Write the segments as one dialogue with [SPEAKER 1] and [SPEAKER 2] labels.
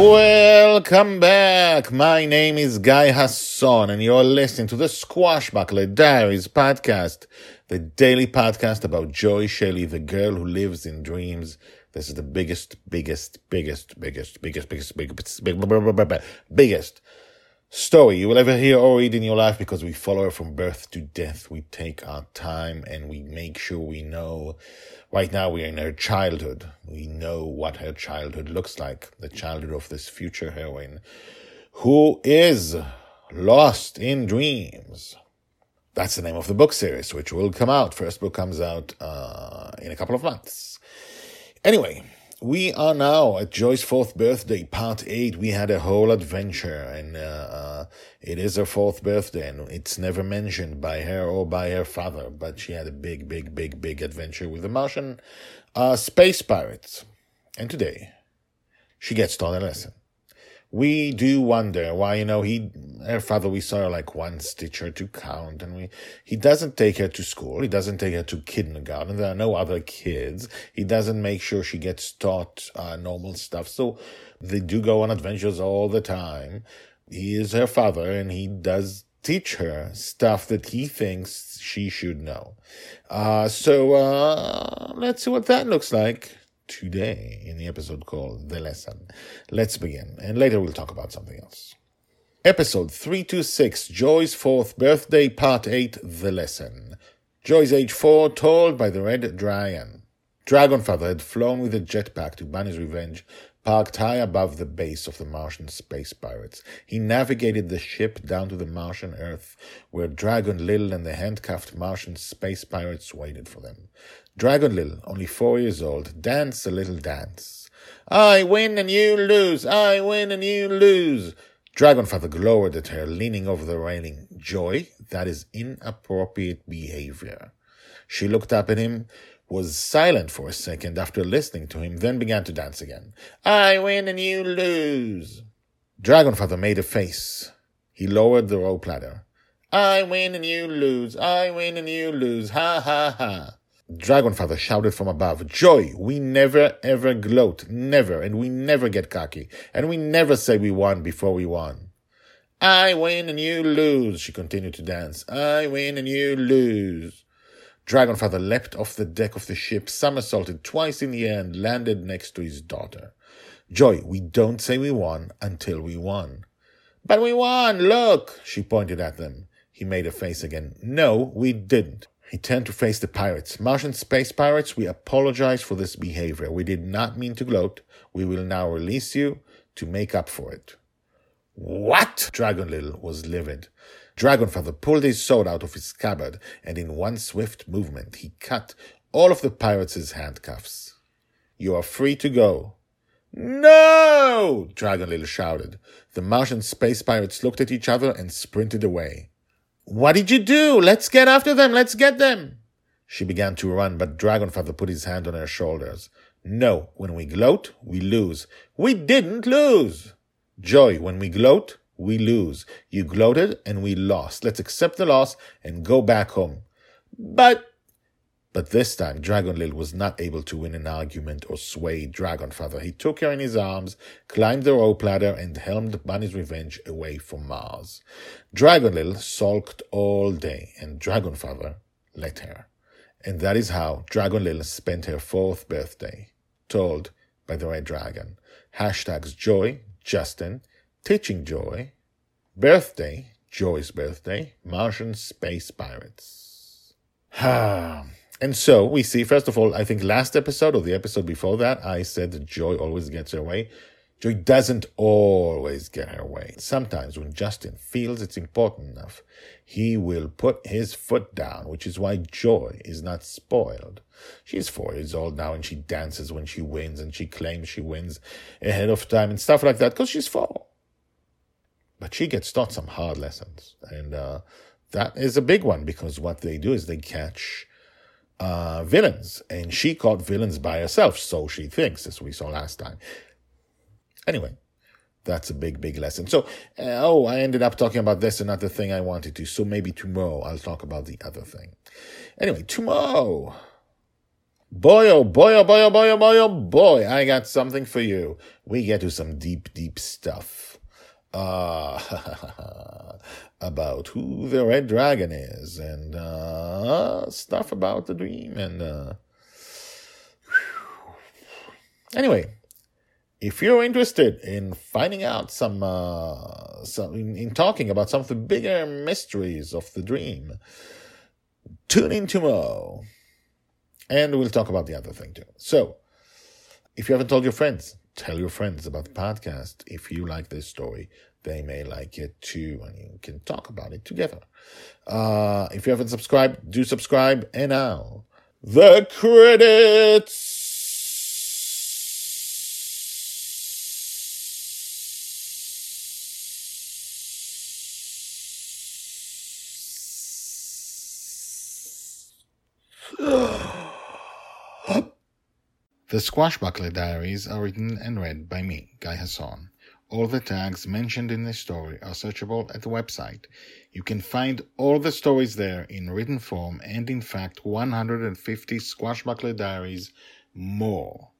[SPEAKER 1] Welcome back. My name is Guy Hasson, and you're listening to the Squashbuckler Diaries podcast, the daily podcast about Joy Shelley, the girl who lives in dreams. This is the biggest, biggest, biggest, biggest, biggest, biggest, biggest, biggest, biggest story you will ever hear or read in your life because we follow her from birth to death. We take our time and we make sure we know. Right now, we're in her childhood. We know what her childhood looks like, the childhood of this future heroine who is lost in dreams. That's the name of the book series, which will come out. First book comes out uh, in a couple of months. Anyway, we are now at Joy's fourth birthday, part eight. We had a whole adventure, and uh, uh, it is her fourth birthday, and it's never mentioned by her or by her father, but she had a big, big, big, big adventure with the Martian uh, space pirates. And today, she gets taught a lesson we do wonder why, you know, he, her father, we saw her like once teach her to count and we, he doesn't take her to school. He doesn't take her to kindergarten. There are no other kids. He doesn't make sure she gets taught uh, normal stuff. So they do go on adventures all the time. He is her father and he does teach her stuff that he thinks she should know. Uh, so, uh, let's see what that looks like today in the episode called The Lesson. Let's begin, and later we'll talk about something else. Episode 326 Joy's Fourth Birthday, Part 8 The Lesson. Joy's age 4, told by the Red Dragon. Dragonfather had flown with a jetpack to Bonny's Revenge, parked high above the base of the Martian space pirates. He navigated the ship down to the Martian Earth, where Dragon Lil and the handcuffed Martian space pirates waited for them. Dragon Lil, only four years old, danced a little dance. I win and you lose, I win and you lose. Dragonfather glowered at her, leaning over the railing. Joy, that is inappropriate behavior. She looked up at him, was silent for a second after listening to him, then began to dance again. I win and you lose. Dragonfather made a face. He lowered the rope ladder. I win and you lose. I win and you lose. Ha ha ha. Dragonfather shouted from above, Joy, we never ever gloat, never, and we never get cocky, and we never say we won before we won. I win and you lose, she continued to dance. I win and you lose. Dragonfather leapt off the deck of the ship, somersaulted twice in the air, and landed next to his daughter. Joy, we don't say we won until we won. But we won, look, she pointed at them. He made a face again. No, we didn't. He turned to face the pirates. Martian space pirates, we apologize for this behavior. We did not mean to gloat. We will now release you to make up for it. What? Dragon Lil was livid. Dragonfather pulled his sword out of his scabbard, and in one swift movement he cut all of the pirates' handcuffs. You are free to go. No! Dragon Lil shouted. The Martian space pirates looked at each other and sprinted away. What did you do? Let's get after them. Let's get them. She began to run, but Dragonfather put his hand on her shoulders. No, when we gloat, we lose. We didn't lose. Joy, when we gloat, we lose. You gloated and we lost. Let's accept the loss and go back home. But but this time, Dragonlil was not able to win an argument or sway Dragonfather. He took her in his arms, climbed the rope ladder, and helmed Bonny's revenge away from Mars. Dragonlil sulked all day, and Dragonfather let her. And that is how Dragonlil spent her fourth birthday, told by the Red Dragon. Hashtags Joy, Justin, Teaching Joy, Birthday, Joy's birthday, Martian Space Pirates. And so we see, first of all, I think last episode or the episode before that, I said that Joy always gets her way. Joy doesn't always get her way. Sometimes, when Justin feels it's important enough, he will put his foot down, which is why Joy is not spoiled. She's four years old now and she dances when she wins and she claims she wins ahead of time and stuff like that because she's four. But she gets taught some hard lessons. And uh, that is a big one because what they do is they catch uh, villains. And she caught villains by herself, so she thinks, as we saw last time. Anyway, that's a big, big lesson. So, uh, oh, I ended up talking about this another thing I wanted to. So maybe tomorrow I'll talk about the other thing. Anyway, tomorrow. Boy, oh boy, oh boy, oh boy, oh boy, oh boy, I got something for you. We get to some deep, deep stuff. Uh, about who the red dragon is and, uh, stuff about the dream and, uh, anyway, if you're interested in finding out some, uh, some in, in, talking about some of the bigger mysteries of the dream, tune in tomorrow, and we'll talk about the other thing too. So, if you haven't told your friends, tell your friends about the podcast. If you like this story, they may like it too, and you can talk about it together. Uh, if you haven't subscribed, do subscribe. And now, the credits. The Squashbuckler Diaries are written and read by me, Guy Hasson. All the tags mentioned in this story are searchable at the website. You can find all the stories there in written form and, in fact, 150 Squashbuckler Diaries more.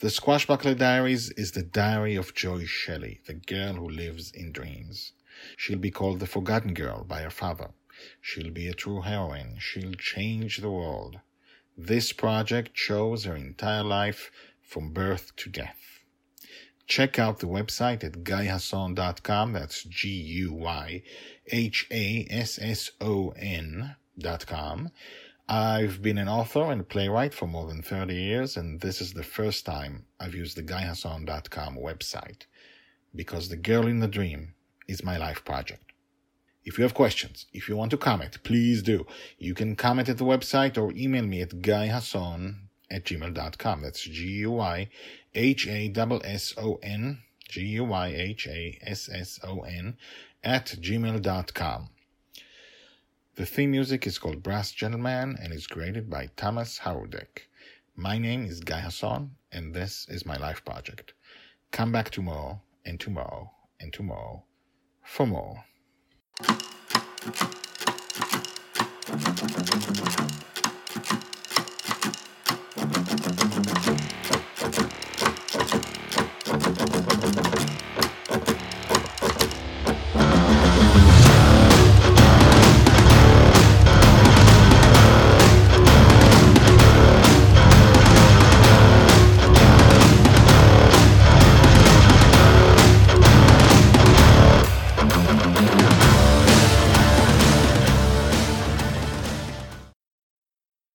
[SPEAKER 1] The Squashbuckler Diaries is the diary of Joy Shelley, the girl who lives in dreams. She'll be called the Forgotten Girl by her father. She'll be a true heroine. She'll change the world. This project shows her entire life from birth to death. Check out the website at guyhasson.com. That's G U Y H A S S O N.com. I've been an author and playwright for more than 30 years, and this is the first time I've used the guyhasson.com website because The Girl in the Dream is my life project. If you have questions, if you want to comment, please do. You can comment at the website or email me at guyhasson at gmail.com. That's G-U-Y H-A-S-S-O-N G-U-Y-H-A-S-S-O-N at gmail.com. The theme music is called Brass Gentleman and is created by Thomas Howardek. My name is Guy Hasson and this is my life project. Come back tomorrow and tomorrow and tomorrow for more. Thank you.